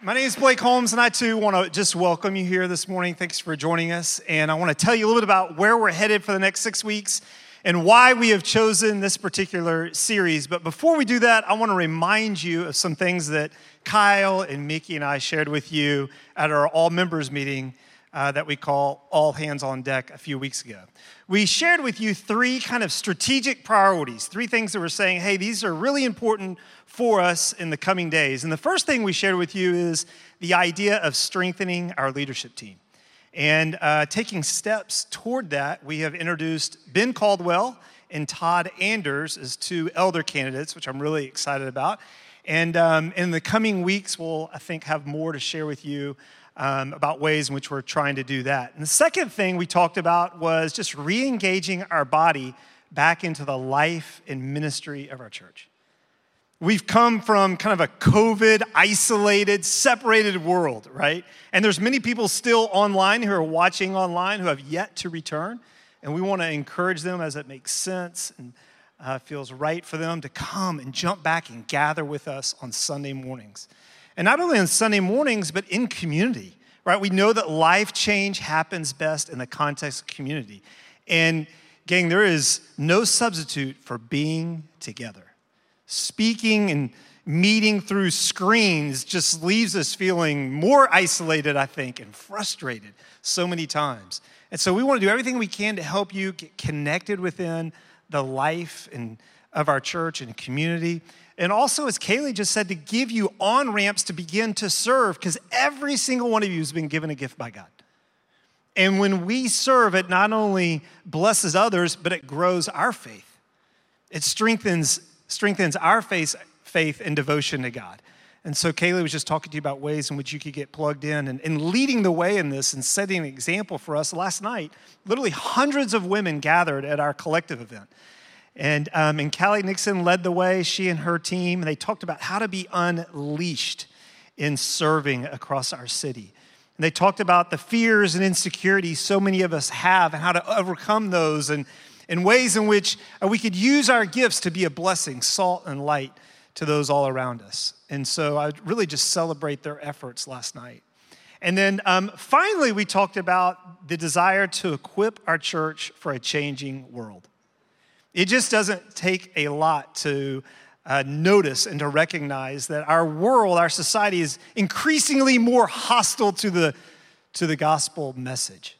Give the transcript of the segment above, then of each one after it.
My name is Blake Holmes, and I too want to just welcome you here this morning. Thanks for joining us. And I want to tell you a little bit about where we're headed for the next six weeks and why we have chosen this particular series. But before we do that, I want to remind you of some things that Kyle and Mickey and I shared with you at our all members meeting uh, that we call All Hands on Deck a few weeks ago. We shared with you three kind of strategic priorities, three things that we're saying, hey, these are really important for us in the coming days. And the first thing we shared with you is the idea of strengthening our leadership team. And uh, taking steps toward that, we have introduced Ben Caldwell and Todd Anders as two elder candidates, which I'm really excited about. And um, in the coming weeks, we'll, I think, have more to share with you um, about ways in which we're trying to do that. And the second thing we talked about was just re engaging our body back into the life and ministry of our church. We've come from kind of a COVID isolated, separated world, right? And there's many people still online who are watching online who have yet to return. And we want to encourage them as it makes sense and uh, feels right for them to come and jump back and gather with us on Sunday mornings. And not only on Sunday mornings, but in community, right? We know that life change happens best in the context of community. And, gang, there is no substitute for being together. Speaking and meeting through screens just leaves us feeling more isolated, I think, and frustrated so many times. And so we want to do everything we can to help you get connected within the life and of our church and community. And also, as Kaylee just said, to give you on ramps to begin to serve, because every single one of you has been given a gift by God. And when we serve, it not only blesses others, but it grows our faith. It strengthens, strengthens our faith, faith and devotion to God. And so Kaylee was just talking to you about ways in which you could get plugged in and, and leading the way in this and setting an example for us. Last night, literally hundreds of women gathered at our collective event. And, um, and Callie Nixon led the way, she and her team. And they talked about how to be unleashed in serving across our city. And they talked about the fears and insecurities so many of us have and how to overcome those and, and ways in which uh, we could use our gifts to be a blessing, salt and light to those all around us. And so I really just celebrate their efforts last night. And then um, finally, we talked about the desire to equip our church for a changing world. It just doesn't take a lot to uh, notice and to recognize that our world, our society is increasingly more hostile to the, to the gospel message.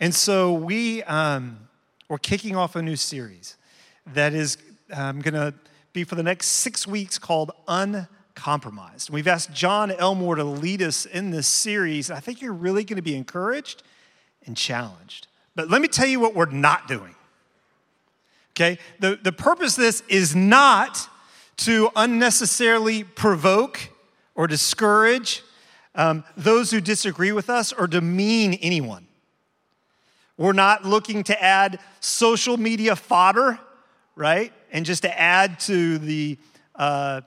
And so we, um, we're kicking off a new series that is um, going to be for the next six weeks called Uncompromised. We've asked John Elmore to lead us in this series. And I think you're really going to be encouraged and challenged. But let me tell you what we're not doing. Okay? The, the purpose of this is not to unnecessarily provoke or discourage um, those who disagree with us or demean anyone. We're not looking to add social media fodder, right? And just to add to the uh,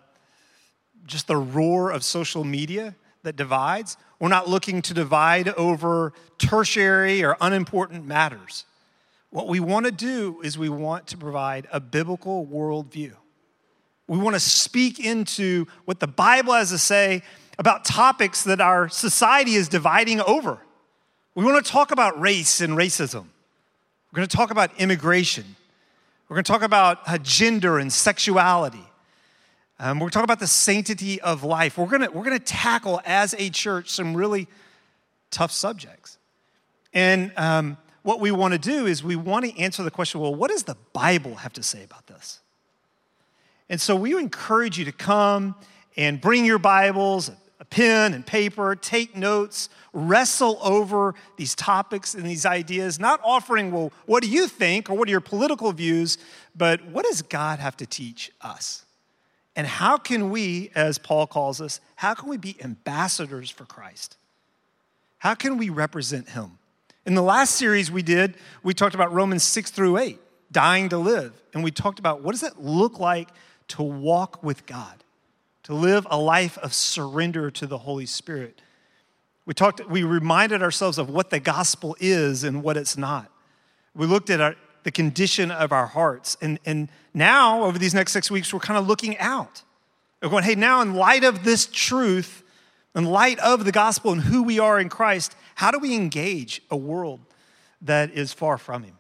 just the roar of social media that divides. We're not looking to divide over tertiary or unimportant matters. What we want to do is we want to provide a biblical worldview. We want to speak into what the Bible has to say about topics that our society is dividing over. We want to talk about race and racism. We're going to talk about immigration. We're going to talk about uh, gender and sexuality. Um, we're going to talk about the sanctity of life. We're going to, we're going to tackle, as a church, some really tough subjects. And um, what we want to do is we want to answer the question well, what does the Bible have to say about this? And so we encourage you to come and bring your Bibles, a pen and paper, take notes, wrestle over these topics and these ideas, not offering, well, what do you think or what are your political views, but what does God have to teach us? And how can we, as Paul calls us, how can we be ambassadors for Christ? How can we represent Him? In the last series we did, we talked about Romans 6 through 8, dying to live. And we talked about what does it look like to walk with God, to live a life of surrender to the Holy Spirit. We talked, we reminded ourselves of what the gospel is and what it's not. We looked at our, the condition of our hearts. And, and now, over these next six weeks, we're kind of looking out. We're going, hey, now in light of this truth, In light of the gospel and who we are in Christ, how do we engage a world that is far from Him?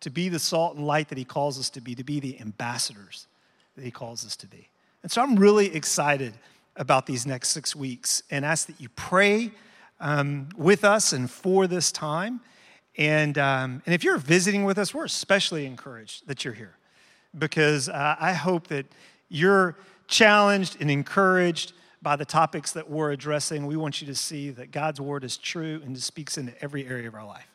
To be the salt and light that He calls us to be, to be the ambassadors that He calls us to be. And so I'm really excited about these next six weeks and ask that you pray um, with us and for this time. And, um, and if you're visiting with us, we're especially encouraged that you're here because uh, I hope that you're challenged and encouraged by the topics that we're addressing. We want you to see that God's word is true and speaks into every area of our life.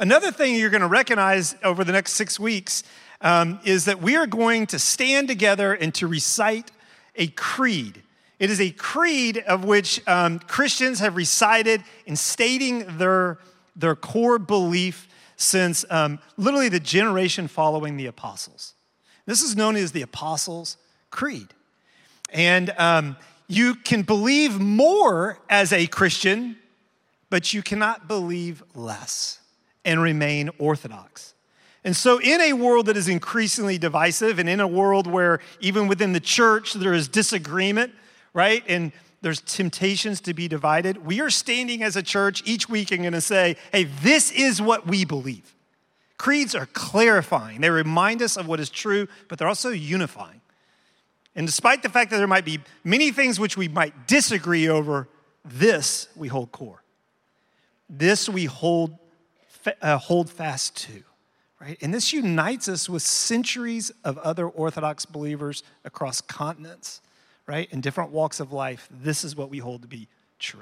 Another thing you're going to recognize over the next six weeks um, is that we are going to stand together and to recite a creed. It is a creed of which um, Christians have recited in stating their, their core belief since um, literally the generation following the apostles. This is known as the Apostles' Creed. And um, you can believe more as a Christian, but you cannot believe less and remain orthodox. And so, in a world that is increasingly divisive, and in a world where even within the church there is disagreement, right? And there's temptations to be divided, we are standing as a church each week and to say, hey, this is what we believe. Creeds are clarifying, they remind us of what is true, but they're also unifying. And despite the fact that there might be many things which we might disagree over, this we hold core. This we hold, uh, hold fast to right? And this unites us with centuries of other Orthodox believers across continents, right? In different walks of life. This is what we hold to be true.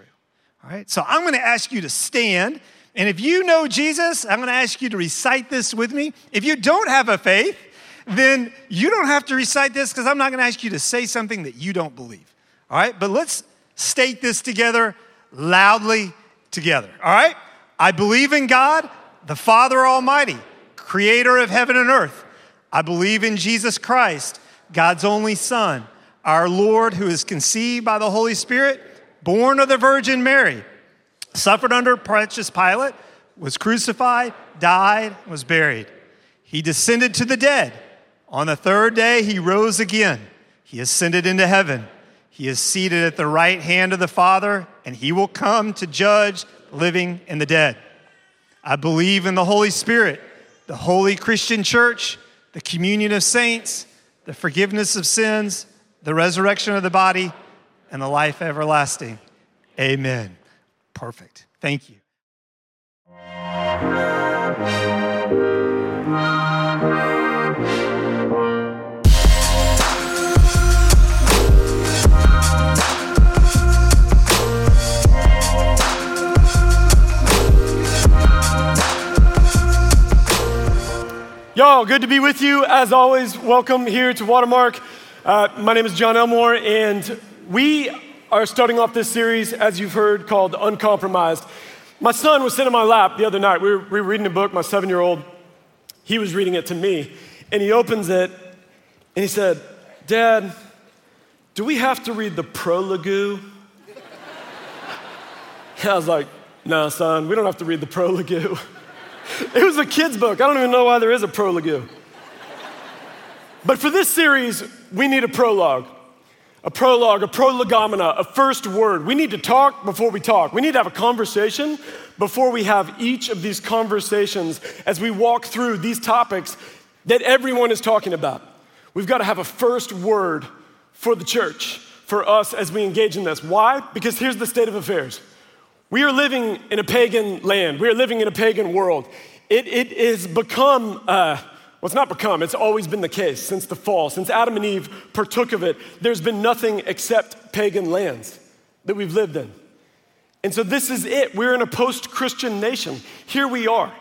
All right, so I'm gonna ask you to stand. And if you know Jesus, I'm gonna ask you to recite this with me. If you don't have a faith, then you don't have to recite this because I'm not gonna ask you to say something that you don't believe. All right, but let's state this together loudly together. All right, I believe in God, the Father Almighty creator of heaven and earth. I believe in Jesus Christ, God's only Son, our Lord, who is conceived by the Holy Spirit, born of the Virgin Mary, suffered under Pontius Pilate, was crucified, died, was buried. He descended to the dead. On the third day, he rose again. He ascended into heaven. He is seated at the right hand of the Father, and he will come to judge living and the dead. I believe in the Holy Spirit the holy Christian church, the communion of saints, the forgiveness of sins, the resurrection of the body, and the life everlasting. Amen. Perfect. Thank you. Y'all, good to be with you. As always, welcome here to Watermark. Uh, my name is John Elmore, and we are starting off this series, as you've heard, called Uncompromised. My son was sitting in my lap the other night. We were, we were reading a book, my seven year old. He was reading it to me, and he opens it, and he said, Dad, do we have to read the prologue? I was like, No, son, we don't have to read the prologue. It was a kid's book. I don't even know why there is a prologue. But for this series, we need a prologue. A prologue, a prolegomena, a first word. We need to talk before we talk. We need to have a conversation before we have each of these conversations as we walk through these topics that everyone is talking about. We've got to have a first word for the church, for us as we engage in this. Why? Because here's the state of affairs. We are living in a pagan land. We are living in a pagan world. It, it has become, uh, well, it's not become, it's always been the case since the fall. Since Adam and Eve partook of it, there's been nothing except pagan lands that we've lived in. And so this is it. We're in a post Christian nation. Here we are.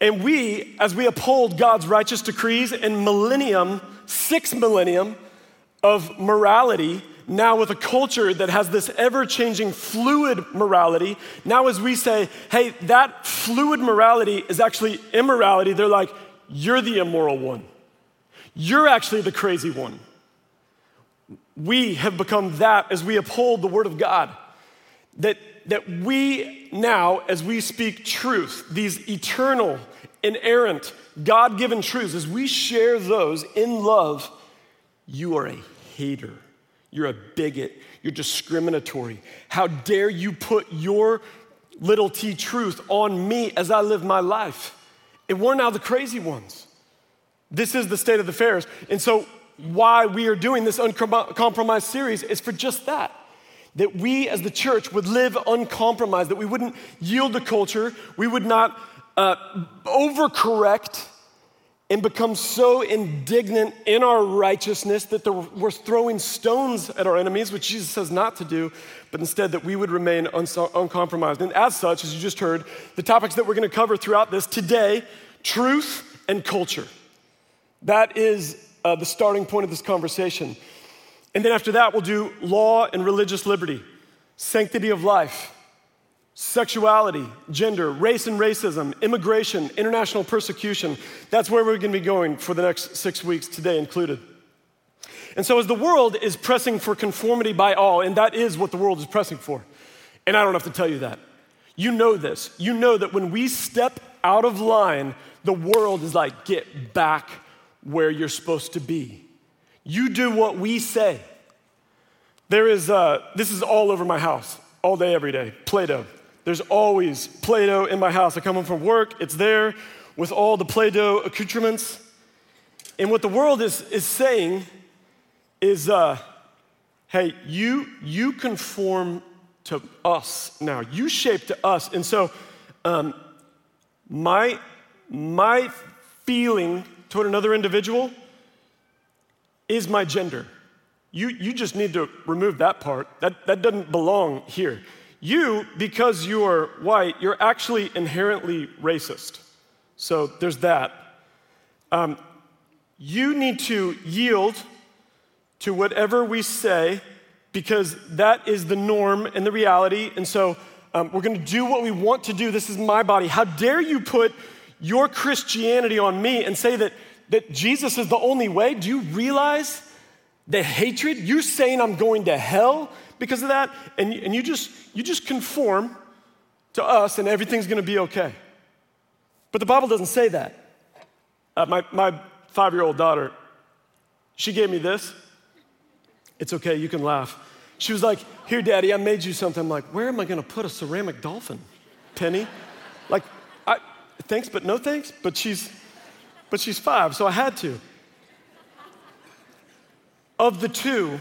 And we, as we uphold God's righteous decrees and millennium, six millennium of morality, now with a culture that has this ever changing fluid morality, now as we say, hey, that fluid morality is actually immorality, they're like, you're the immoral one. You're actually the crazy one. We have become that as we uphold the Word of God. That, that we now, as we speak truth, these eternal, inerrant, God given truths, as we share those in love, you are a hater You're a bigot. You're discriminatory. How dare you put your little t truth on me as I live my life? And we're now the crazy ones. This is the state of affairs. And so, why we are doing this uncompromised series is for just that. That we as the church would live uncompromised, that we wouldn't yield to culture, we would not uh, overcorrect and become so indignant in our righteousness that we're throwing stones at our enemies, which Jesus says not to do, but instead that we would remain uncompromised. And as such, as you just heard, the topics that we're going to cover throughout this today truth and culture. That is uh, the starting point of this conversation. And then after that, we'll do law and religious liberty, sanctity of life, sexuality, gender, race and racism, immigration, international persecution. That's where we're going to be going for the next six weeks, today included. And so, as the world is pressing for conformity by all, and that is what the world is pressing for, and I don't have to tell you that. You know this. You know that when we step out of line, the world is like, get back where you're supposed to be. You do what we say. There is, uh, this is all over my house, all day, every day, Play Doh. There's always Play Doh in my house. I come home from work, it's there with all the Play Doh accoutrements. And what the world is, is saying is uh, hey, you, you conform to us now, you shape to us. And so, um, my, my feeling toward another individual is my gender. You, you just need to remove that part. That, that doesn't belong here. You, because you are white, you're actually inherently racist. So there's that. Um, you need to yield to whatever we say because that is the norm and the reality. And so um, we're going to do what we want to do. This is my body. How dare you put your Christianity on me and say that, that Jesus is the only way? Do you realize the hatred? You're saying I'm going to hell because of that, and, and you, just, you just conform to us and everything's gonna be okay. But the Bible doesn't say that. Uh, my my five year old daughter, she gave me this. It's okay, you can laugh. She was like, Here, daddy, I made you something. I'm like, Where am I gonna put a ceramic dolphin? Penny? like, I, thanks, but no thanks. But she's, but she's five, so I had to. Of the two,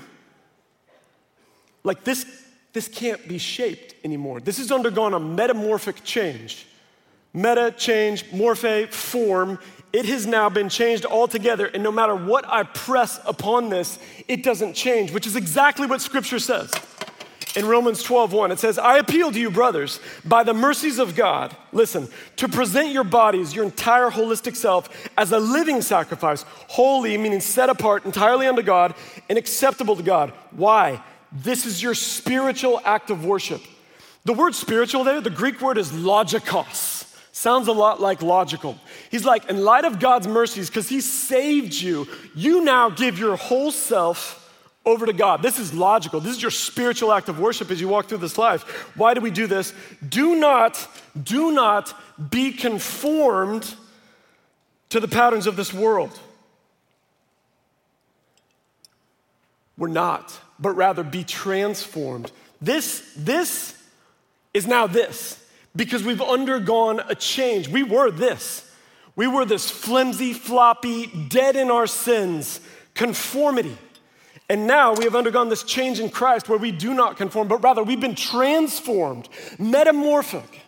like this, this can't be shaped anymore. This has undergone a metamorphic change. Meta, change, morphe, form. It has now been changed altogether, and no matter what I press upon this, it doesn't change, which is exactly what Scripture says. In Romans 12, 1, it says, I appeal to you, brothers, by the mercies of God, listen, to present your bodies, your entire holistic self, as a living sacrifice, holy, meaning set apart entirely unto God, and acceptable to God. Why? This is your spiritual act of worship. The word spiritual there, the Greek word is logikos. Sounds a lot like logical. He's like, in light of God's mercies, because He saved you, you now give your whole self over to God. This is logical. This is your spiritual act of worship as you walk through this life. Why do we do this? Do not, do not be conformed to the patterns of this world. We're not but rather be transformed. This, this is now this because we've undergone a change. We were this. We were this flimsy, floppy, dead in our sins, conformity. And now we have undergone this change in Christ where we do not conform, but rather we've been transformed, metamorphic,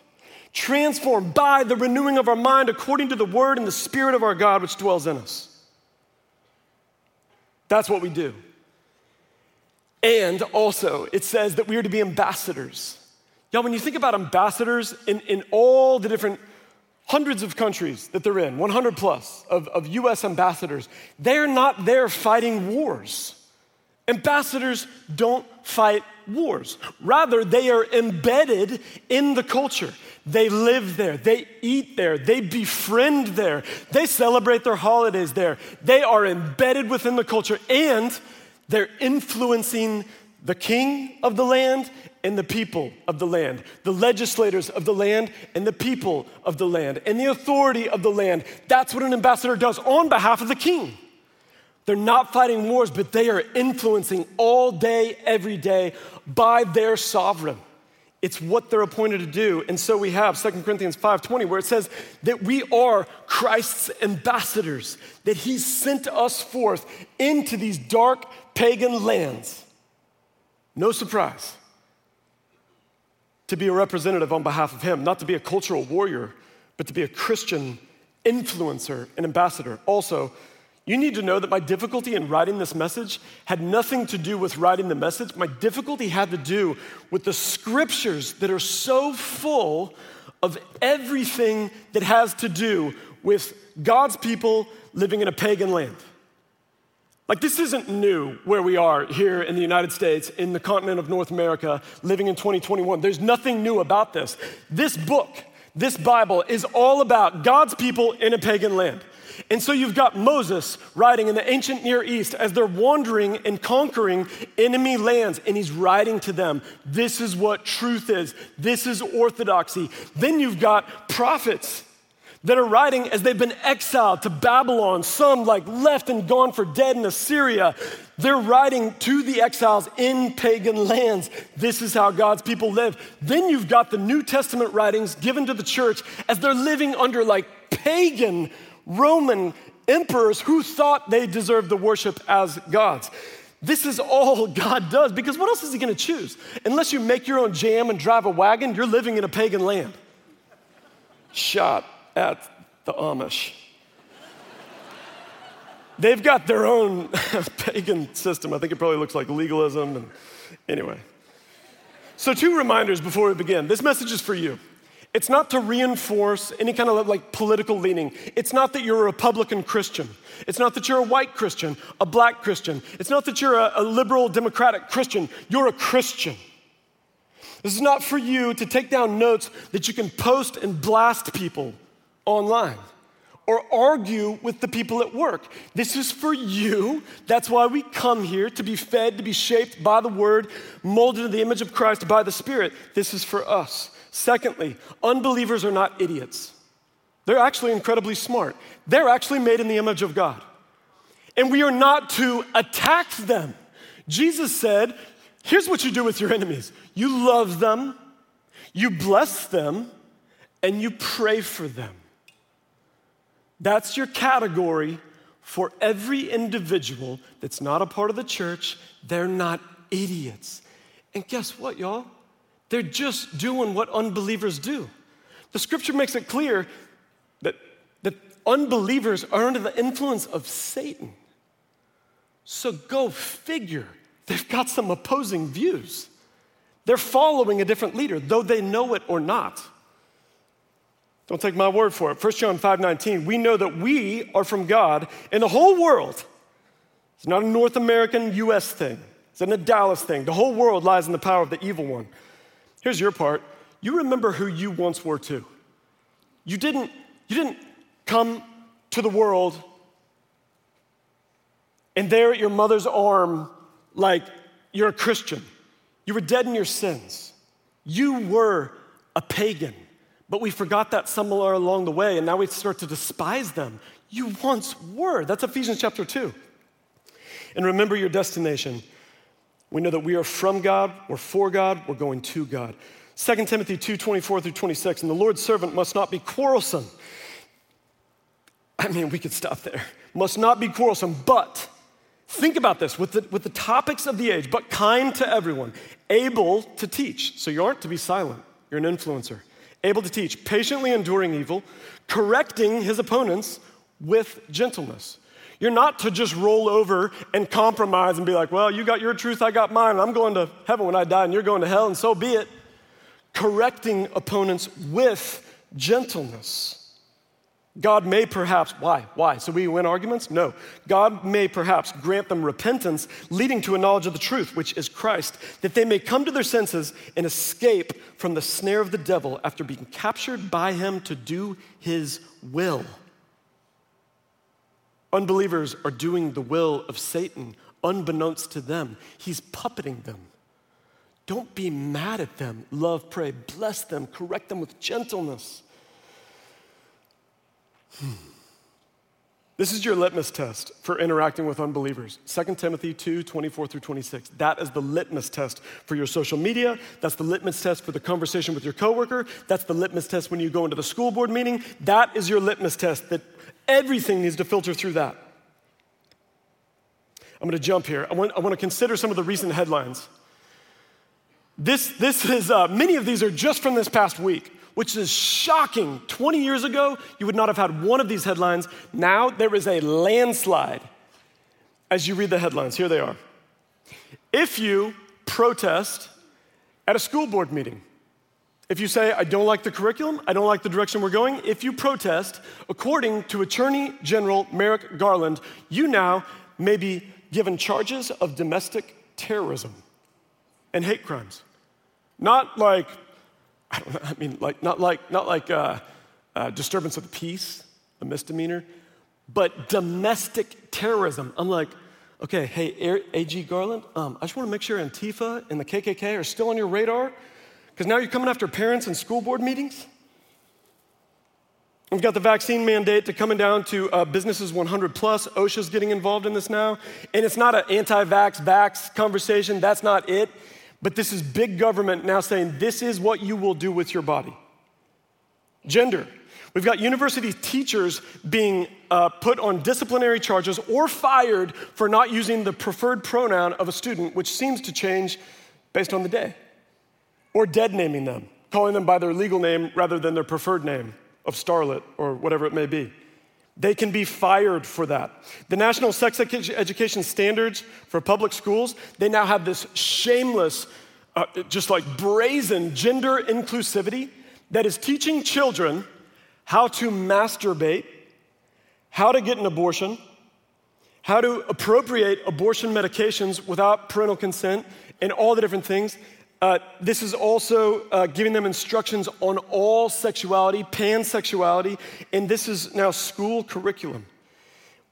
transformed by the renewing of our mind according to the word and the spirit of our God which dwells in us. That's what we do. And also, it says that we are to be ambassadors. Y'all, when you think about ambassadors in, in all the different hundreds of countries that they're in, 100 plus of, of US ambassadors, they're not there fighting wars. Ambassadors don't fight wars. Rather, they are embedded in the culture. They live there, they eat there, they befriend there, they celebrate their holidays there. They are embedded within the culture. And they're influencing the king of the land and the people of the land, the legislators of the land and the people of the land, and the authority of the land. That's what an ambassador does on behalf of the king. They're not fighting wars, but they are influencing all day, every day by their sovereign. It's what they're appointed to do. And so we have 2 Corinthians 5:20 where it says that we are Christ's ambassadors, that he sent us forth into these dark pagan lands. No surprise. To be a representative on behalf of him, not to be a cultural warrior, but to be a Christian influencer and ambassador. Also, you need to know that my difficulty in writing this message had nothing to do with writing the message. My difficulty had to do with the scriptures that are so full of everything that has to do with God's people living in a pagan land. Like, this isn't new where we are here in the United States, in the continent of North America, living in 2021. There's nothing new about this. This book, this Bible, is all about God's people in a pagan land. And so you've got Moses writing in the ancient Near East as they're wandering and conquering enemy lands, and he's writing to them, This is what truth is, this is orthodoxy. Then you've got prophets that are writing as they've been exiled to Babylon, some like left and gone for dead in Assyria. They're writing to the exiles in pagan lands. This is how God's people live. Then you've got the New Testament writings given to the church as they're living under like pagan Roman emperors who thought they deserved the worship as gods. This is all God does because what else is He going to choose? Unless you make your own jam and drive a wagon, you're living in a pagan land. Shot at the Amish. They've got their own pagan system. I think it probably looks like legalism. And anyway. So, two reminders before we begin. This message is for you. It's not to reinforce any kind of like political leaning. It's not that you're a Republican Christian. It's not that you're a white Christian, a black Christian. It's not that you're a, a, liberal democratic Christian. You're a Christian. This is not for you to take down notes that you can post and blast people online or argue with the people at work. This is for you. That's why we come here to be fed, to be shaped by the word, molded in the image of Christ by the Spirit. This is for us. Secondly, unbelievers are not idiots. They're actually incredibly smart. They're actually made in the image of God. And we are not to attack them. Jesus said, Here's what you do with your enemies you love them, you bless them, and you pray for them. That's your category for every individual that's not a part of the church. They're not idiots. And guess what, y'all? They're just doing what unbelievers do. The scripture makes it clear that, that unbelievers are under the influence of Satan. So go figure. They've got some opposing views. They're following a different leader, though they know it or not. Don't take my word for it. 1 John 5:19, we know that we are from God and the whole world. It's not a North American US thing. It's not a Dallas thing. The whole world lies in the power of the evil one. Here's your part. You remember who you once were too. You didn't, you didn't come to the world and there at your mother's arm, like you're a Christian. You were dead in your sins. You were a pagan. But we forgot that somewhere along the way, and now we start to despise them. You once were. That's Ephesians chapter 2. And remember your destination. We know that we are from God, we're for God, we're going to God. 2 Timothy 2 24 through 26, and the Lord's servant must not be quarrelsome. I mean, we could stop there. Must not be quarrelsome, but think about this with the, with the topics of the age, but kind to everyone, able to teach. So you aren't to be silent, you're an influencer. Able to teach, patiently enduring evil, correcting his opponents with gentleness. You're not to just roll over and compromise and be like, well, you got your truth, I got mine, and I'm going to heaven when I die, and you're going to hell, and so be it. Correcting opponents with gentleness. God may perhaps, why? Why? So we win arguments? No. God may perhaps grant them repentance, leading to a knowledge of the truth, which is Christ, that they may come to their senses and escape from the snare of the devil after being captured by him to do his will. Unbelievers are doing the will of Satan unbeknownst to them. He's puppeting them. Don't be mad at them. Love, pray, bless them, correct them with gentleness. Hmm. This is your litmus test for interacting with unbelievers. 2 Timothy 2 24 through 26. That is the litmus test for your social media. That's the litmus test for the conversation with your coworker. That's the litmus test when you go into the school board meeting. That is your litmus test that everything needs to filter through that. I'm going to jump here. I want, I want to consider some of the recent headlines. This, this is, uh, many of these are just from this past week which is shocking. 20 years ago, you would not have had one of these headlines. Now there is a landslide as you read the headlines. Here they are. If you protest at a school board meeting, if you say, I don't like the curriculum, I don't like the direction we're going, if you protest, according to Attorney General Merrick Garland, you now may be given charges of domestic terrorism and hate crimes. Not like I I mean, like, not like, not like uh, uh, disturbance of the peace, a misdemeanor, but domestic terrorism. I'm like, okay, hey, A.G. Garland, um, I just want to make sure Antifa and the KKK are still on your radar, because now you're coming after parents and school board meetings. We've got the vaccine mandate to coming down to uh, businesses 100 plus. OSHA's getting involved in this now. And it's not an anti vax, vax conversation. That's not it. But this is big government now saying this is what you will do with your body. Gender. We've got university teachers being uh, put on disciplinary charges or fired for not using the preferred pronoun of a student, which seems to change based on the day. Or dead naming them, calling them by their legal name rather than their preferred name of starlet or whatever it may be. They can be fired for that. The National Sex Education Standards for public schools, they now have this shameless, uh, just like brazen gender inclusivity that is teaching children how to masturbate, how to get an abortion, how to appropriate abortion medications without parental consent, and all the different things. Uh, this is also uh, giving them instructions on all sexuality, pansexuality, and this is now school curriculum.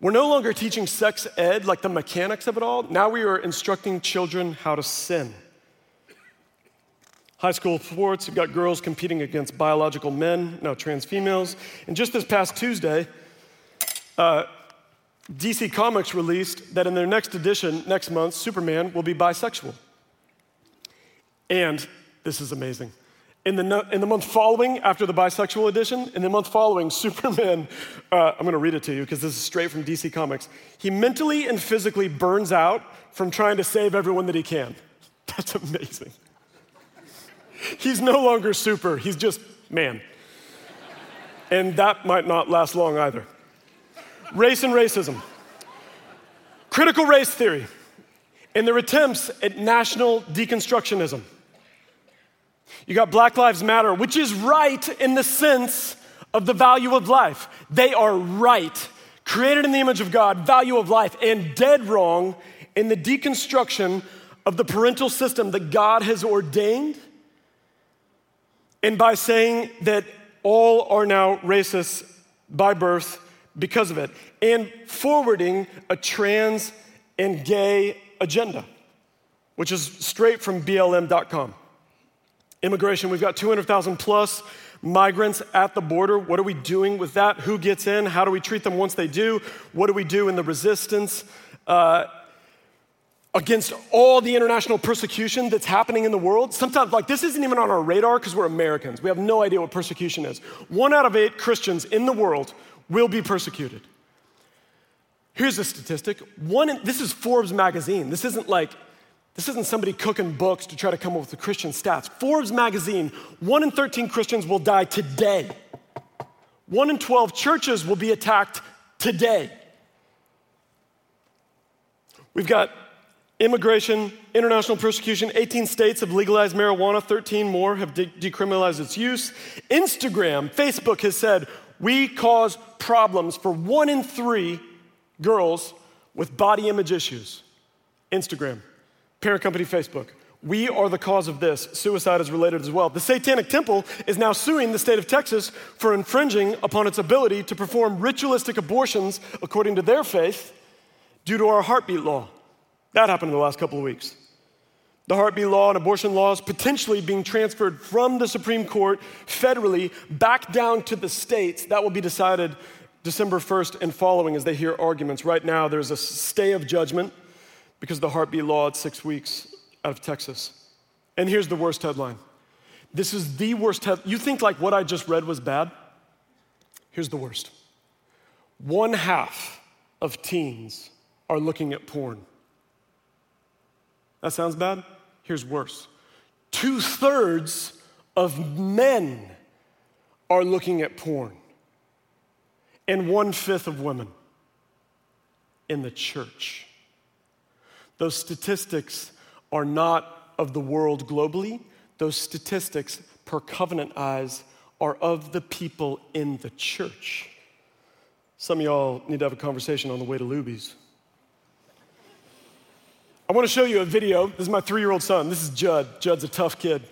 We're no longer teaching sex ed, like the mechanics of it all. Now we are instructing children how to sin. High school sports, you've got girls competing against biological men, now trans females. And just this past Tuesday, uh, DC Comics released that in their next edition, next month, Superman will be bisexual. And this is amazing. In the, in the month following, after the bisexual edition, in the month following, Superman, uh, I'm gonna read it to you because this is straight from DC Comics. He mentally and physically burns out from trying to save everyone that he can. That's amazing. He's no longer super, he's just man. And that might not last long either. Race and racism. Critical race theory and their attempts at national deconstructionism. You got Black Lives Matter, which is right in the sense of the value of life. They are right, created in the image of God, value of life, and dead wrong in the deconstruction of the parental system that God has ordained. And by saying that all are now racist by birth because of it, and forwarding a trans and gay agenda, which is straight from BLM.com. Immigration, we've got 200,000 plus migrants at the border. What are we doing with that? Who gets in? How do we treat them once they do? What do we do in the resistance? Uh, against all the international persecution that's happening in the world. Sometimes, like, this isn't even on our radar because we're Americans. We have no idea what persecution is. One out of eight Christians in the world will be persecuted. Here's a statistic. One in, this is Forbes magazine. This isn't like this isn't somebody cooking books to try to come up with the Christian stats. Forbes magazine, one in 13 Christians will die today. One in 12 churches will be attacked today. We've got immigration, international persecution. 18 states have legalized marijuana, 13 more have de- decriminalized its use. Instagram, Facebook has said we cause problems for one in three girls with body image issues. Instagram parent company Facebook. We are the cause of this. Suicide is related as well. The Satanic Temple is now suing the state of Texas for infringing upon its ability to perform ritualistic abortions according to their faith due to our heartbeat law. That happened in the last couple of weeks. The heartbeat law and abortion laws potentially being transferred from the Supreme Court federally back down to the states. That will be decided December 1st and following as they hear arguments. Right now, there's a stay of judgment because the heartbeat law at six weeks out of Texas. And here's the worst headline. This is the worst headline. You think like what I just read was bad? Here's the worst. One half of teens are looking at porn. That sounds bad? Here's worse. Two thirds of men are looking at porn, and one fifth of women in the church. Those statistics are not of the world globally, those statistics, per covenant eyes, are of the people in the church. Some of y'all need to have a conversation on the way to Luby's. I want to show you a video. This is my three year old son. This is Judd. Judd's a tough kid.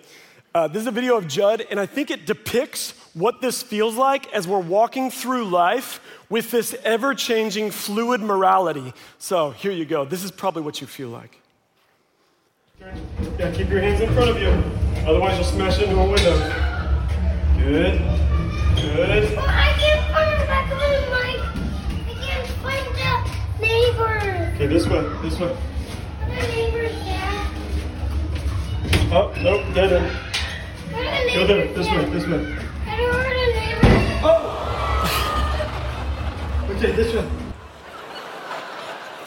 Uh, this is a video of Judd, and I think it depicts what this feels like as we're walking through life with this ever changing, fluid morality. So here you go. This is probably what you feel like. Yeah, keep your hands in front of you. Otherwise, you'll smash into a window. Good. Good. I can't find that balloon, Mike. I can't find the neighbors. Okay, this way. This way. The neighbors, Dad. Oh, nope, dead end. Where are the Go there. This way. This way. I don't know where the neighbors. Oh. Okay, this way.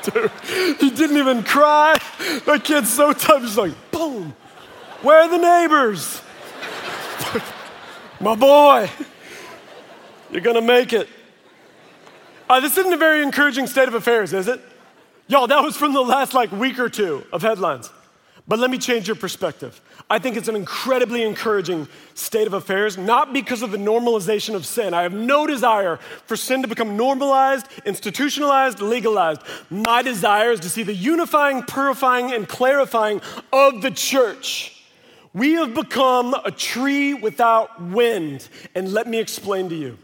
Dude, he didn't even cry. My kid's so tough. He's like, boom. Where are the neighbors? My boy, you're gonna make it. Uh, this isn't a very encouraging state of affairs, is it? Y'all, that was from the last like week or two of headlines. But let me change your perspective. I think it's an incredibly encouraging state of affairs, not because of the normalization of sin. I have no desire for sin to become normalized, institutionalized, legalized. My desire is to see the unifying, purifying, and clarifying of the church. We have become a tree without wind. And let me explain to you.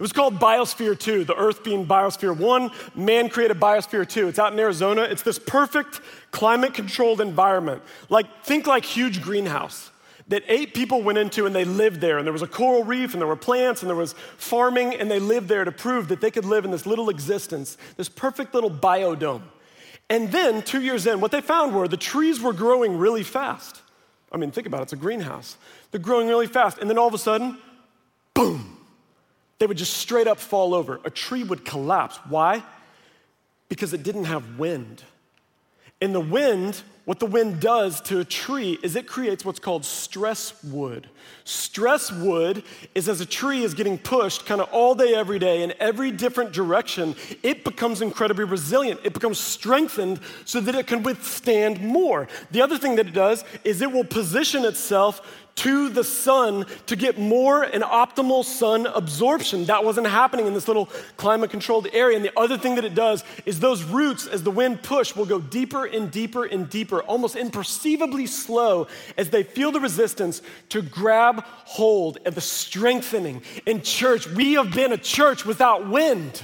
It was called Biosphere 2, the Earth being Biosphere 1. Man created Biosphere 2. It's out in Arizona. It's this perfect climate controlled environment. Like, think like huge greenhouse that eight people went into and they lived there. And there was a coral reef and there were plants and there was farming and they lived there to prove that they could live in this little existence, this perfect little biodome. And then, two years in, what they found were the trees were growing really fast. I mean, think about it, it's a greenhouse. They're growing really fast. And then all of a sudden, boom, they would just straight up fall over. A tree would collapse. Why? Because it didn't have wind. And the wind, what the wind does to a tree is it creates what's called stress wood. Stress wood is as a tree is getting pushed kind of all day, every day, in every different direction, it becomes incredibly resilient. It becomes strengthened so that it can withstand more. The other thing that it does is it will position itself to the sun to get more and optimal sun absorption. That wasn't happening in this little climate controlled area. And the other thing that it does is those roots, as the wind push, will go deeper and deeper and deeper, almost imperceivably slow as they feel the resistance to grab hold of the strengthening. In church, we have been a church without wind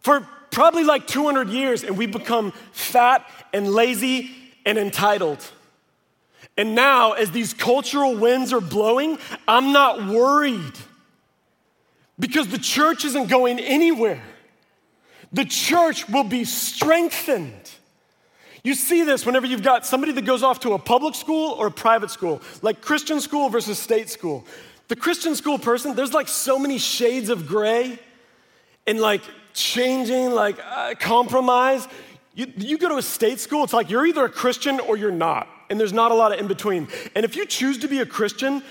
for probably like 200 years, and we've become fat and lazy and entitled. And now, as these cultural winds are blowing, I'm not worried because the church isn't going anywhere. The church will be strengthened. You see this whenever you've got somebody that goes off to a public school or a private school, like Christian school versus state school. The Christian school person, there's like so many shades of gray and like changing, like uh, compromise. You, you go to a state school, it's like you're either a Christian or you're not and there's not a lot of in between. And if you choose to be a Christian,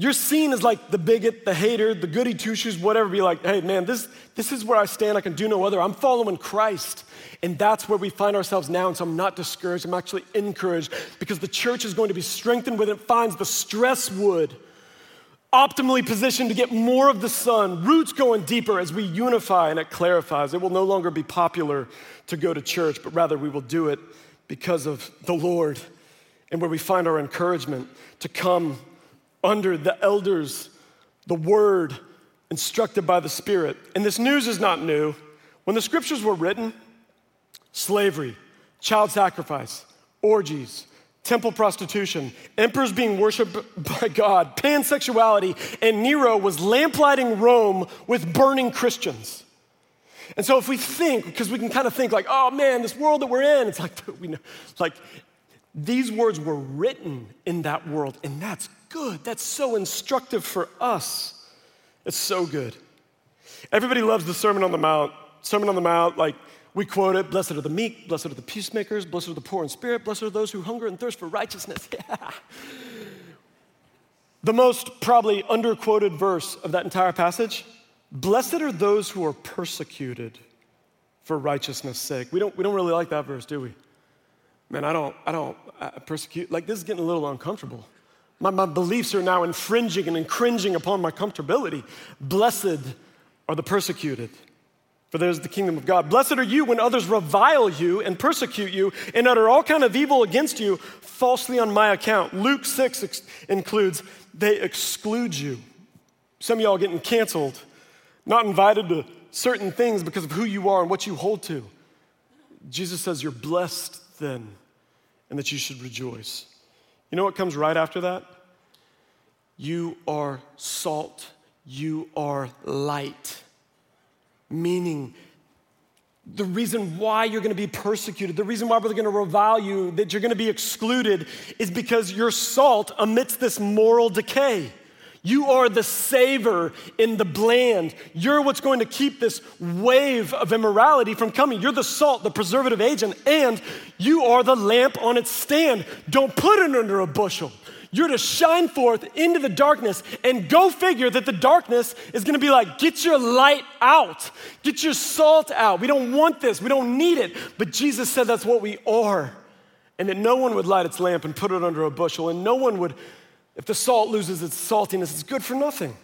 you're seen as like the bigot, the hater, the goody two shoes, whatever. Be like, hey, man, this, this is where I stand. I can do no other. I'm following Christ. And that's where we find ourselves now. And so I'm not discouraged. I'm actually encouraged because the church is going to be strengthened when it finds the stress wood optimally positioned to get more of the sun, roots going deeper as we unify and it clarifies. It will no longer be popular to go to church, but rather we will do it because of the Lord and where we find our encouragement to come under the elders, the word instructed by the Spirit. And this news is not new. When the scriptures were written, slavery, child sacrifice, orgies, temple prostitution, emperors being worshiped by God, pansexuality, and Nero was lamplighting Rome with burning Christians. And so if we think, because we can kind of think like, oh man, this world that we're in, it's like, we know, like these words were written in that world, and that's good. That's so instructive for us. It's so good. Everybody loves the Sermon on the Mount. Sermon on the Mount, like we quote it Blessed are the meek, blessed are the peacemakers, blessed are the poor in spirit, blessed are those who hunger and thirst for righteousness. Yeah. The most probably underquoted verse of that entire passage Blessed are those who are persecuted for righteousness' sake. We don't, we don't really like that verse, do we? Man, I don't, I don't I persecute. Like, this is getting a little uncomfortable. My, my beliefs are now infringing and cringing upon my comfortability. Blessed are the persecuted, for there's the kingdom of God. Blessed are you when others revile you and persecute you and utter all kind of evil against you falsely on my account. Luke 6 ex- includes, they exclude you. Some of y'all getting canceled, not invited to certain things because of who you are and what you hold to. Jesus says you're blessed then and that you should rejoice. You know what comes right after that? You are salt, you are light. Meaning, the reason why you're gonna be persecuted, the reason why we're gonna revile you, that you're gonna be excluded, is because you're salt amidst this moral decay. You are the savor in the bland. You're what's going to keep this wave of immorality from coming. You're the salt, the preservative agent, and you are the lamp on its stand. Don't put it under a bushel. You're to shine forth into the darkness and go figure that the darkness is going to be like, get your light out, get your salt out. We don't want this, we don't need it. But Jesus said that's what we are. And that no one would light its lamp and put it under a bushel, and no one would if the salt loses its saltiness, it's good for nothing.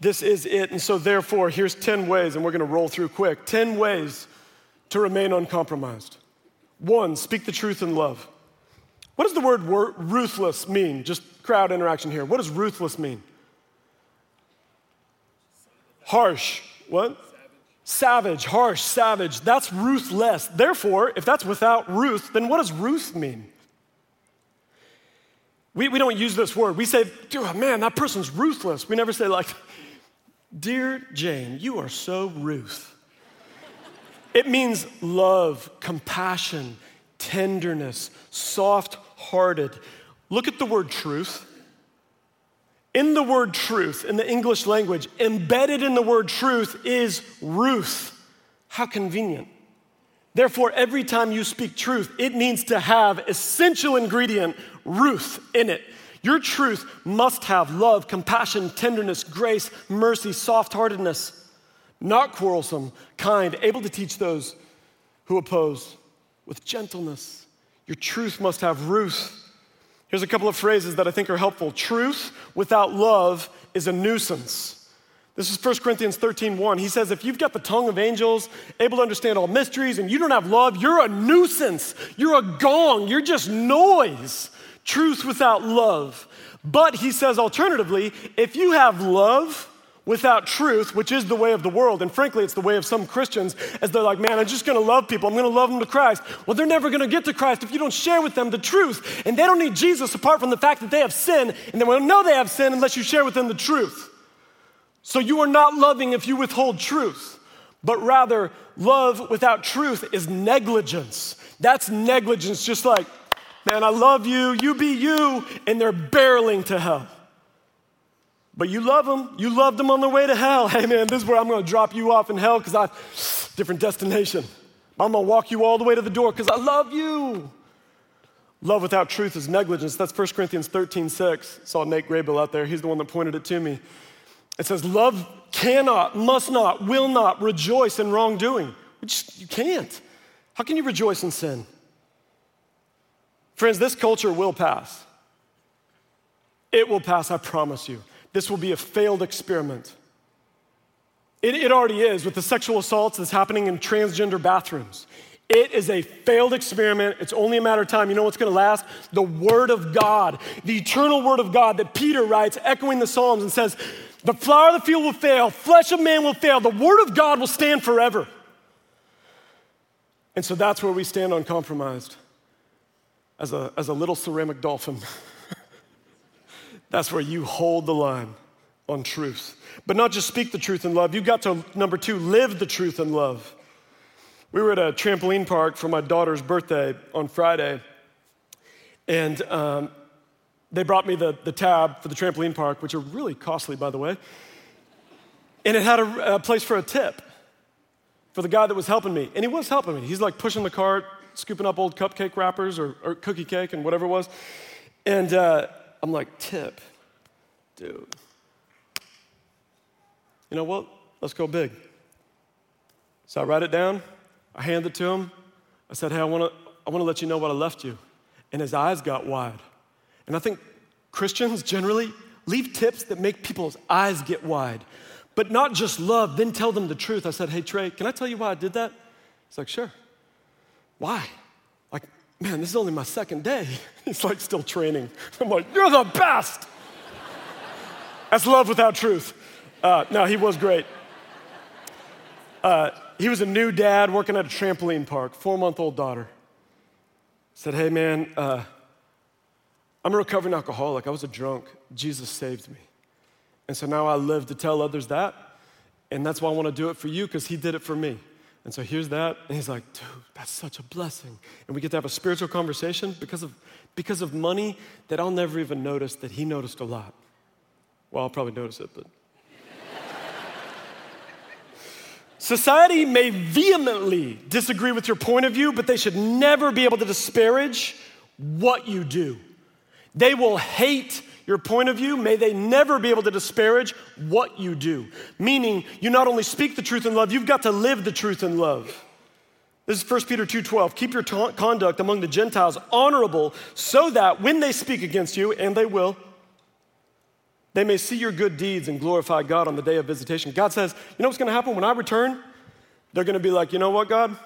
This is it. And so, therefore, here's 10 ways, and we're going to roll through quick 10 ways to remain uncompromised. One, speak the truth in love. What does the word ruthless mean? Just crowd interaction here. What does ruthless mean? Harsh. What? Savage, harsh, savage. That's ruthless. Therefore, if that's without ruth, then what does ruth mean? We, we don't use this word. We say, Dude, man, that person's ruthless. We never say, like, Dear Jane, you are so Ruth. it means love, compassion, tenderness, soft hearted. Look at the word truth. In the word truth, in the English language, embedded in the word truth is Ruth. How convenient. Therefore, every time you speak truth, it needs to have essential ingredient Ruth in it. Your truth must have love, compassion, tenderness, grace, mercy, soft heartedness, not quarrelsome, kind, able to teach those who oppose with gentleness. Your truth must have Ruth. Here's a couple of phrases that I think are helpful. Truth without love is a nuisance. This is 1 Corinthians 13, 1. He says, if you've got the tongue of angels, able to understand all mysteries, and you don't have love, you're a nuisance. You're a gong. You're just noise. Truth without love. But he says, alternatively, if you have love without truth, which is the way of the world, and frankly, it's the way of some Christians, as they're like, man, I'm just gonna love people, I'm gonna love them to Christ. Well, they're never gonna get to Christ if you don't share with them the truth. And they don't need Jesus apart from the fact that they have sin, and they won't know they have sin unless you share with them the truth. So you are not loving if you withhold truth, but rather, love without truth is negligence. That's negligence, just like, man, I love you, you be you, and they're barreling to hell. But you love them, you loved them on the way to hell. Hey, man, this is where I'm gonna drop you off in hell because I, different destination. I'm gonna walk you all the way to the door because I love you. Love without truth is negligence. That's 1 Corinthians 13, 6. Saw Nate Graybill out there. He's the one that pointed it to me. It says, Love cannot, must not, will not rejoice in wrongdoing. You can't. How can you rejoice in sin? Friends, this culture will pass. It will pass, I promise you. This will be a failed experiment. It, it already is with the sexual assaults that's happening in transgender bathrooms. It is a failed experiment. It's only a matter of time. You know what's going to last? The Word of God, the eternal Word of God that Peter writes, echoing the Psalms, and says, the flower of the field will fail, flesh of man will fail, the word of God will stand forever. And so that's where we stand uncompromised. as a, as a little ceramic dolphin. That's where you hold the line on truth. But not just speak the truth in love, you've got to, number two, live the truth in love. We were at a trampoline park for my daughter's birthday on Friday, and um, they brought me the, the tab for the trampoline park, which are really costly, by the way. And it had a, a place for a tip for the guy that was helping me. And he was helping me. He's like pushing the cart, scooping up old cupcake wrappers or, or cookie cake and whatever it was. And uh, I'm like, tip, dude. You know what? Let's go big. So I write it down. I handed it to him. I said, hey, I want to I wanna let you know what I left you. And his eyes got wide. And I think Christians generally leave tips that make people's eyes get wide. But not just love, then tell them the truth. I said, hey, Trey, can I tell you why I did that? He's like, sure. Why? Like, man, this is only my second day. He's like, still training. I'm like, you're the best. That's love without truth. Uh, no, he was great. Uh, he was a new dad working at a trampoline park, four month old daughter. Said, Hey, man, uh, I'm a recovering alcoholic. I was a drunk. Jesus saved me. And so now I live to tell others that. And that's why I want to do it for you because he did it for me. And so here's that. And he's like, dude, that's such a blessing. And we get to have a spiritual conversation because of, because of money that I'll never even notice that he noticed a lot. Well, I'll probably notice it, but Society may vehemently disagree with your point of view, but they should never be able to disparage what you do. They will hate your point of view. May they never be able to disparage what you do. Meaning, you not only speak the truth in love, you've got to live the truth in love. This is 1 Peter 2:12. Keep your ta- conduct among the Gentiles honorable so that when they speak against you, and they will, they may see your good deeds and glorify God on the day of visitation. God says, You know what's going to happen when I return? They're going to be like, You know what, God?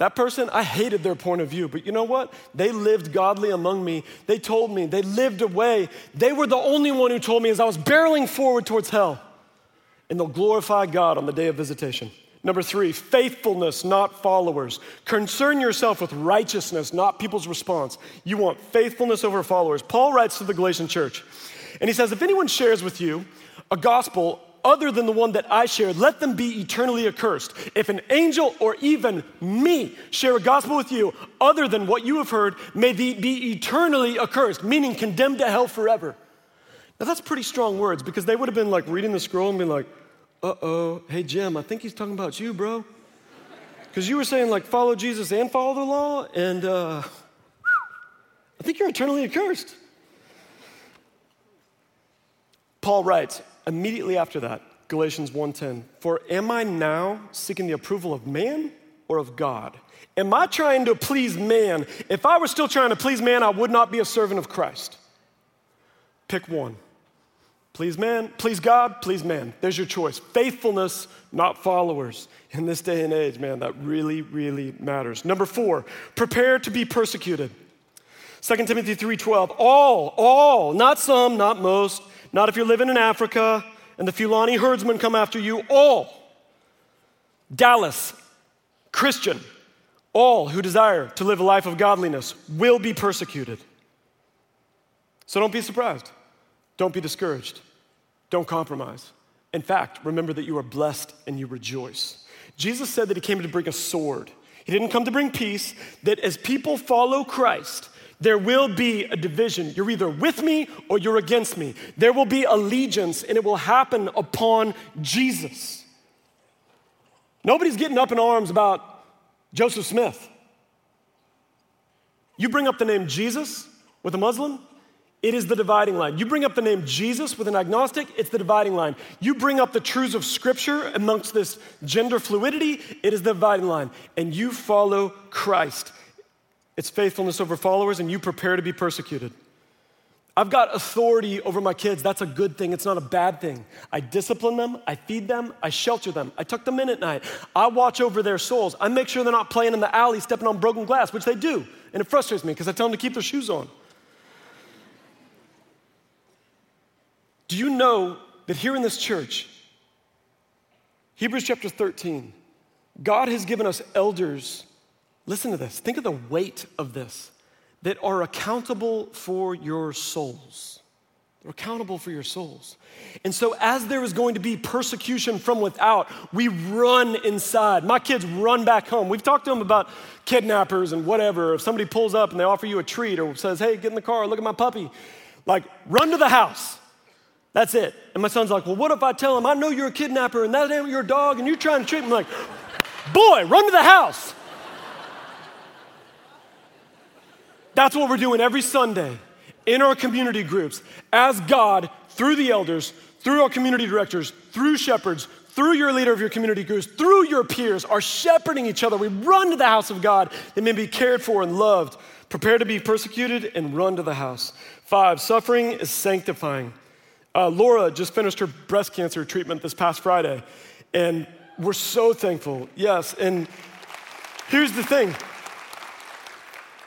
That person, I hated their point of view, but you know what? They lived godly among me. They told me, they lived away. They were the only one who told me as I was barreling forward towards hell. And they'll glorify God on the day of visitation. Number three, faithfulness, not followers. Concern yourself with righteousness, not people's response. You want faithfulness over followers. Paul writes to the Galatian church, and he says, If anyone shares with you a gospel other than the one that I shared, let them be eternally accursed. If an angel or even me share a gospel with you other than what you have heard, may they be eternally accursed, meaning condemned to hell forever. Now that's pretty strong words because they would have been like reading the scroll and be like, uh oh, hey Jim, I think he's talking about you, bro. Because you were saying like follow Jesus and follow the law, and uh, I think you're eternally accursed. Paul writes immediately after that, Galatians 1:10, "For am I now seeking the approval of man or of God? Am I trying to please man? If I were still trying to please man, I would not be a servant of Christ." Pick one. Please man, please God, please man. There's your choice. Faithfulness, not followers. In this day and age, man, that really, really matters. Number four, prepare to be persecuted. 2 Timothy 3:12, all, all, not some, not most, not if you're living in Africa and the Fulani herdsmen come after you, all. Dallas, Christian, all who desire to live a life of godliness will be persecuted. So don't be surprised. Don't be discouraged. Don't compromise. In fact, remember that you are blessed and you rejoice. Jesus said that he came to bring a sword. He didn't come to bring peace, that as people follow Christ, there will be a division. You're either with me or you're against me. There will be allegiance, and it will happen upon Jesus. Nobody's getting up in arms about Joseph Smith. You bring up the name Jesus with a Muslim, it is the dividing line. You bring up the name Jesus with an agnostic, it's the dividing line. You bring up the truths of Scripture amongst this gender fluidity, it is the dividing line. And you follow Christ. It's faithfulness over followers, and you prepare to be persecuted. I've got authority over my kids. That's a good thing. It's not a bad thing. I discipline them, I feed them, I shelter them, I tuck them in at night. I watch over their souls. I make sure they're not playing in the alley, stepping on broken glass, which they do. And it frustrates me because I tell them to keep their shoes on. Do you know that here in this church, Hebrews chapter 13, God has given us elders Listen to this. Think of the weight of this. that are accountable for your souls. They're accountable for your souls. And so, as there is going to be persecution from without, we run inside. My kids run back home. We've talked to them about kidnappers and whatever. If somebody pulls up and they offer you a treat or says, hey, get in the car, look at my puppy, like, run to the house. That's it. And my son's like, well, what if I tell him I know you're a kidnapper and that ain't your dog and you're trying to treat me? I'm like, boy, run to the house. That's what we're doing every Sunday in our community groups as God, through the elders, through our community directors, through shepherds, through your leader of your community groups, through your peers, are shepherding each other. We run to the house of God that may be cared for and loved, prepare to be persecuted, and run to the house. Five, suffering is sanctifying. Uh, Laura just finished her breast cancer treatment this past Friday, and we're so thankful. Yes, and here's the thing.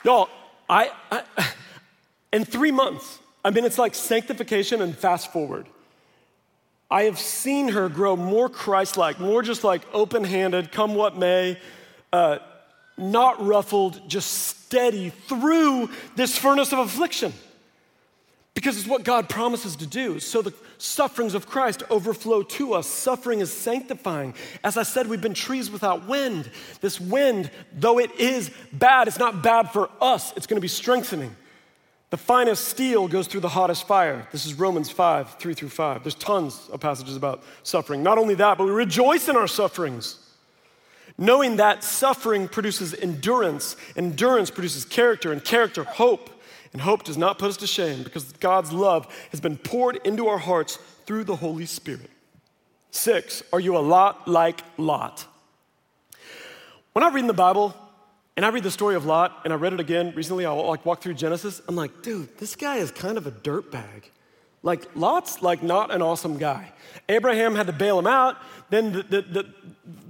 Y'all, I, I in three months, I mean, it's like sanctification and fast forward. I have seen her grow more Christ like, more just like open handed, come what may, uh, not ruffled, just steady through this furnace of affliction. Because it's what God promises to do. So the sufferings of Christ overflow to us. Suffering is sanctifying. As I said, we've been trees without wind. This wind, though it is bad, it's not bad for us, it's going to be strengthening. The finest steel goes through the hottest fire. This is Romans 5, 3 through 5. There's tons of passages about suffering. Not only that, but we rejoice in our sufferings, knowing that suffering produces endurance, endurance produces character, and character, hope. And hope does not put us to shame because God's love has been poured into our hearts through the Holy Spirit. Six, are you a lot like Lot? When I read in the Bible and I read the story of Lot, and I read it again recently, I like walk through Genesis, I'm like, dude, this guy is kind of a dirtbag. Like, Lot's like not an awesome guy. Abraham had to bail him out. Then the, the, the,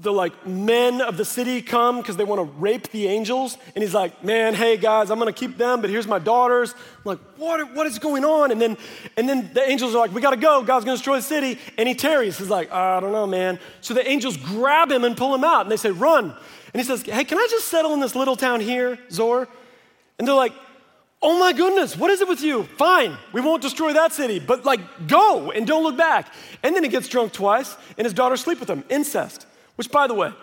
the like men of the city come because they want to rape the angels. And he's like, man, hey guys, I'm going to keep them, but here's my daughters. I'm like, what, what is going on? And then, and then the angels are like, we got to go. God's going to destroy the city. And he tarries. He's like, I don't know, man. So the angels grab him and pull him out. And they say, run. And he says, hey, can I just settle in this little town here, Zoar? And they're like, Oh my goodness, what is it with you? Fine, we won't destroy that city, but like go and don't look back. And then he gets drunk twice, and his daughters sleep with him. Incest, which, by the way,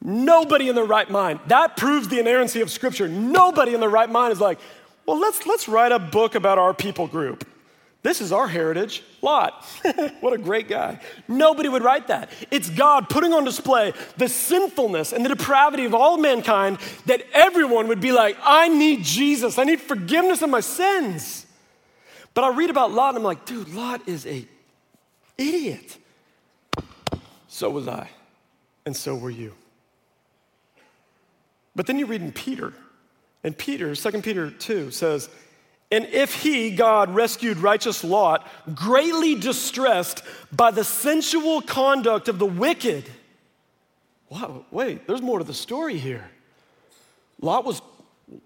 nobody in their right mind, that proves the inerrancy of Scripture. Nobody in their right mind is like, well, let's, let's write a book about our people group. This is our heritage. Lot. what a great guy. Nobody would write that. It's God putting on display the sinfulness and the depravity of all mankind that everyone would be like, I need Jesus. I need forgiveness of my sins. But I read about Lot and I'm like, dude, Lot is a idiot. So was I. And so were you. But then you read in Peter, and Peter, 2 Peter 2 says, and if he, God, rescued righteous Lot, greatly distressed by the sensual conduct of the wicked. Wow, wait, there's more to the story here. Lot was,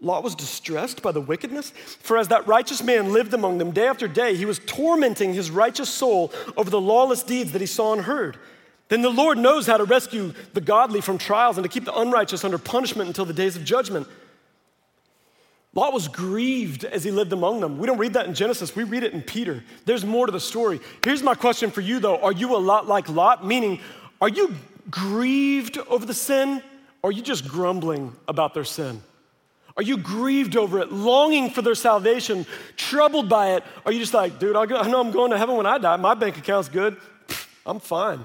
Lot was distressed by the wickedness, for as that righteous man lived among them day after day, he was tormenting his righteous soul over the lawless deeds that he saw and heard. Then the Lord knows how to rescue the godly from trials and to keep the unrighteous under punishment until the days of judgment. Lot was grieved as he lived among them. We don't read that in Genesis, we read it in Peter. There's more to the story. Here's my question for you though Are you a lot like Lot? Meaning, are you grieved over the sin, or are you just grumbling about their sin? Are you grieved over it, longing for their salvation, troubled by it? Are you just like, dude, I know I'm going to heaven when I die. My bank account's good. I'm fine.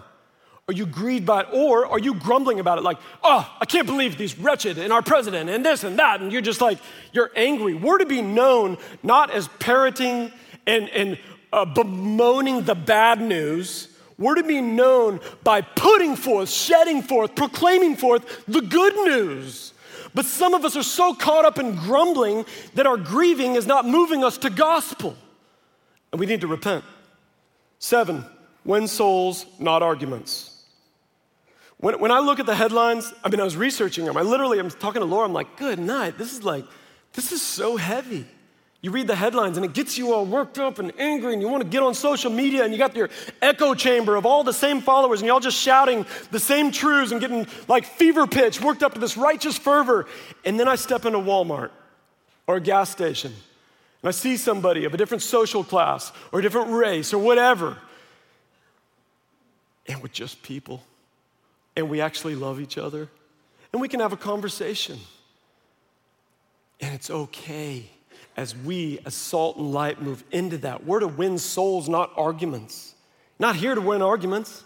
Are you grieved by it? Or are you grumbling about it like, oh, I can't believe these wretched and our president and this and that? And you're just like, you're angry. We're to be known not as parroting and, and uh, bemoaning the bad news. We're to be known by putting forth, shedding forth, proclaiming forth the good news. But some of us are so caught up in grumbling that our grieving is not moving us to gospel. And we need to repent. Seven, win souls, not arguments. When, when I look at the headlines, I mean, I was researching them. I literally, I'm talking to Laura, I'm like, good night. This is like, this is so heavy. You read the headlines and it gets you all worked up and angry, and you want to get on social media, and you got your echo chamber of all the same followers, and y'all just shouting the same truths and getting like fever pitch, worked up to this righteous fervor. And then I step into Walmart or a gas station, and I see somebody of a different social class or a different race or whatever, and we're just people, and we actually love each other, and we can have a conversation. And it's okay as we, as salt and light, move into that. We're to win souls, not arguments. Not here to win arguments.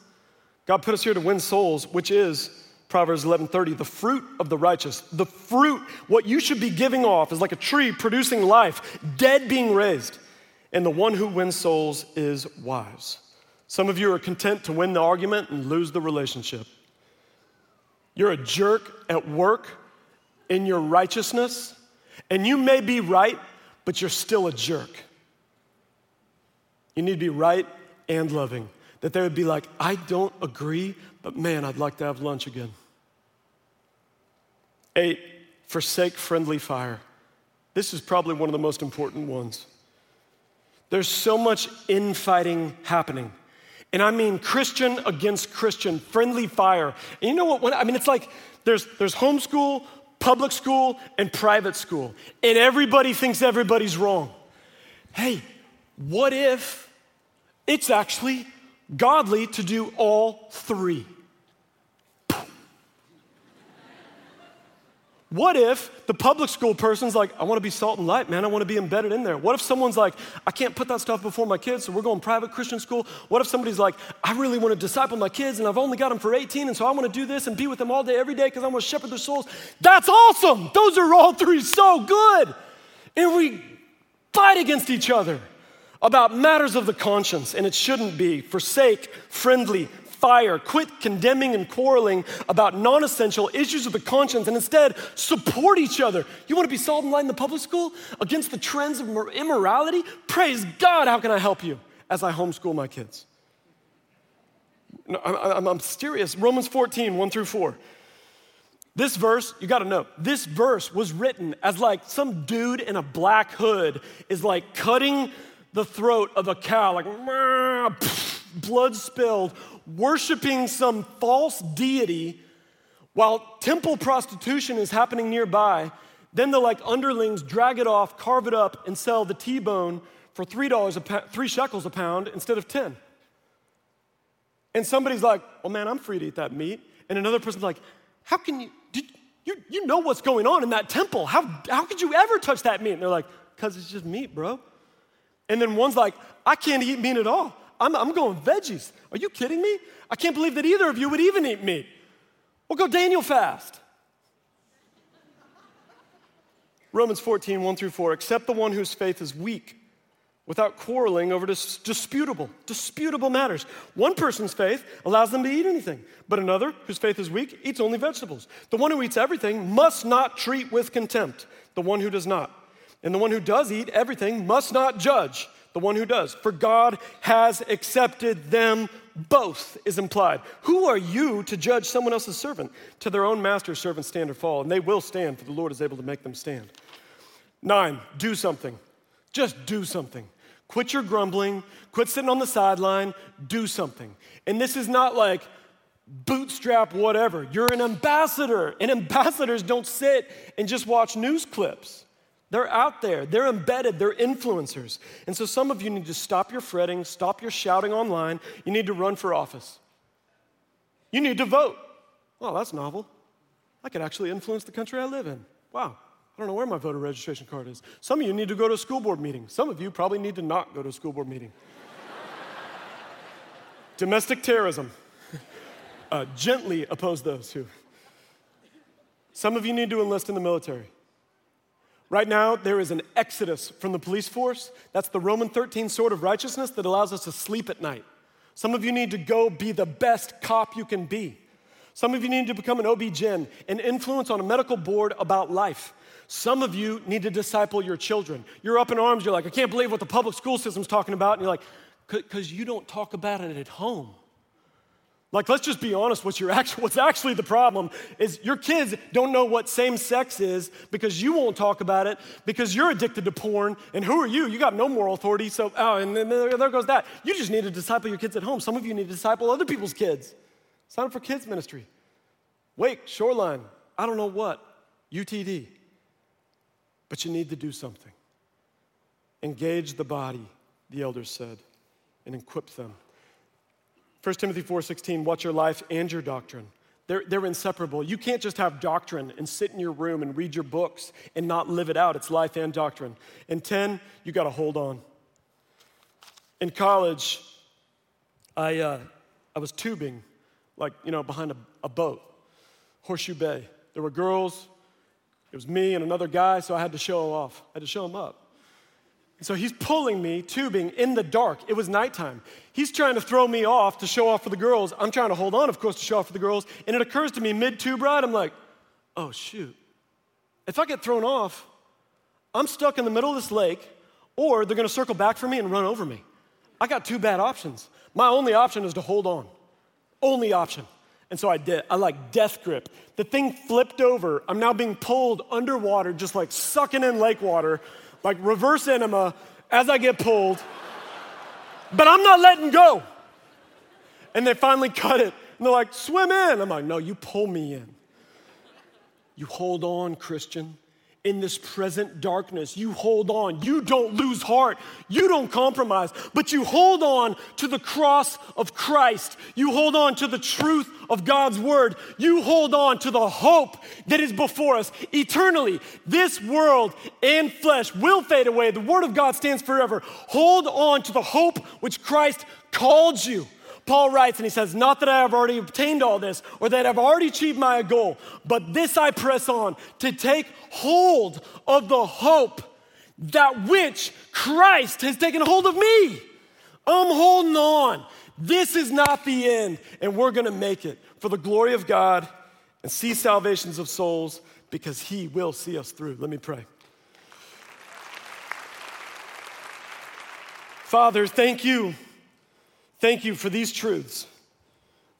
God put us here to win souls, which is Proverbs 11:30, the fruit of the righteous. The fruit, what you should be giving off is like a tree producing life, dead being raised. And the one who wins souls is wise. Some of you are content to win the argument and lose the relationship. You're a jerk at work in your righteousness, and you may be right, but you're still a jerk. You need to be right and loving. That they would be like, I don't agree, but man, I'd like to have lunch again. Eight, forsake friendly fire. This is probably one of the most important ones. There's so much infighting happening. And I mean Christian against Christian, friendly fire. And you know what? When, I mean, it's like there's, there's homeschool, public school, and private school. And everybody thinks everybody's wrong. Hey, what if it's actually godly to do all three? What if the public school person's like, I want to be salt and light, man. I want to be embedded in there. What if someone's like, I can't put that stuff before my kids, so we're going private Christian school? What if somebody's like, I really want to disciple my kids and I've only got them for 18, and so I want to do this and be with them all day, every day because I want to shepherd their souls? That's awesome. Those are all three so good. And we fight against each other about matters of the conscience, and it shouldn't be. Forsake friendly fire. Quit condemning and quarreling about non essential issues of the conscience and instead support each other. You want to be salt and light in the public school against the trends of immorality? Praise God, how can I help you as I homeschool my kids? No, I'm, I'm serious. Romans 14, 1 through 4. This verse, you gotta know, this verse was written as like some dude in a black hood is like cutting the throat of a cow, like blood spilled, worshiping some false deity while temple prostitution is happening nearby. Then the like underlings drag it off, carve it up, and sell the T-bone for three dollars a three shekels a pound instead of ten. And somebody's like, "Oh man, I'm free to eat that meat," and another person's like, "How can you? Did, you you know what's going on in that temple? How how could you ever touch that meat?" And they're like, "Cause it's just meat, bro." And then one's like, "I can't eat meat at all. I'm, I'm going veggies. Are you kidding me? I can't believe that either of you would even eat meat. Well, go Daniel fast. Romans 14, 1 through 4. Accept the one whose faith is weak without quarreling over dis- disputable, disputable matters. One person's faith allows them to eat anything, but another, whose faith is weak, eats only vegetables. The one who eats everything must not treat with contempt the one who does not. And the one who does eat everything must not judge the one who does. For God has accepted them both, is implied. Who are you to judge someone else's servant? To their own master, servants stand or fall, and they will stand, for the Lord is able to make them stand. Nine, do something. Just do something. Quit your grumbling, quit sitting on the sideline, do something. And this is not like, bootstrap whatever. You're an ambassador, and ambassadors don't sit and just watch news clips. They're out there, they're embedded, they're influencers. And so some of you need to stop your fretting, stop your shouting online. You need to run for office. You need to vote. Well, that's novel. I could actually influence the country I live in. Wow. I don't know where my voter registration card is. Some of you need to go to a school board meeting. Some of you probably need to not go to a school board meeting. Domestic terrorism. Uh, gently oppose those who. Some of you need to enlist in the military. Right now, there is an exodus from the police force. That's the Roman 13 sword of righteousness that allows us to sleep at night. Some of you need to go be the best cop you can be. Some of you need to become an OB-GYN, an influence on a medical board about life. Some of you need to disciple your children. You're up in arms, you're like, I can't believe what the public school system's talking about. And you're like, because you don't talk about it at home. Like, let's just be honest, what's, your actual, what's actually the problem is your kids don't know what same sex is because you won't talk about it because you're addicted to porn. And who are you? You got no moral authority. So, oh, and then there, there goes that. You just need to disciple your kids at home. Some of you need to disciple other people's kids. Sign up for kids' ministry. Wake, Shoreline, I don't know what, UTD. But you need to do something. Engage the body, the elders said, and equip them. 1 Timothy 4:16, watch your life and your doctrine. They're, they're inseparable. You can't just have doctrine and sit in your room and read your books and not live it out. It's life and doctrine. And 10, you got to hold on. In college, I, uh, I was tubing, like, you know, behind a, a boat, Horseshoe Bay. There were girls, it was me and another guy, so I had to show off. I had to show him up. So he's pulling me, tubing in the dark. It was nighttime. He's trying to throw me off to show off for the girls. I'm trying to hold on, of course, to show off for the girls. And it occurs to me mid tube ride, I'm like, oh, shoot. If I get thrown off, I'm stuck in the middle of this lake, or they're gonna circle back for me and run over me. I got two bad options. My only option is to hold on. Only option. And so I did. I like death grip. The thing flipped over. I'm now being pulled underwater, just like sucking in lake water like reverse enema as I get pulled, but I'm not letting go. And they finally cut it. And they're like, swim in. I'm like, no, you pull me in. You hold on, Christian in this present darkness. You hold on. You don't lose heart. You don't compromise, but you hold on to the cross of Christ. You hold on to the truth of God's word. You hold on to the hope that is before us eternally. This world and flesh will fade away. The word of God stands forever. Hold on to the hope which Christ called you. Paul writes and he says, Not that I have already obtained all this or that I've already achieved my goal, but this I press on to take hold of the hope that which Christ has taken hold of me. I'm holding on. This is not the end, and we're gonna make it for the glory of God and see salvations of souls because He will see us through. Let me pray. Father, thank you Thank you for these truths.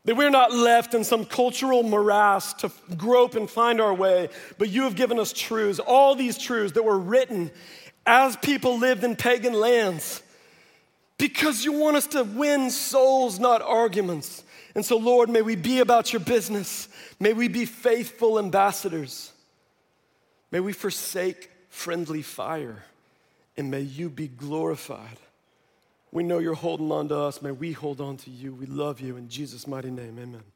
That we're not left in some cultural morass to grope and find our way, but you have given us truths, all these truths that were written as people lived in pagan lands, because you want us to win souls, not arguments. And so, Lord, may we be about your business. May we be faithful ambassadors. May we forsake friendly fire, and may you be glorified. We know you're holding on to us. May we hold on to you. We love you. In Jesus' mighty name, amen.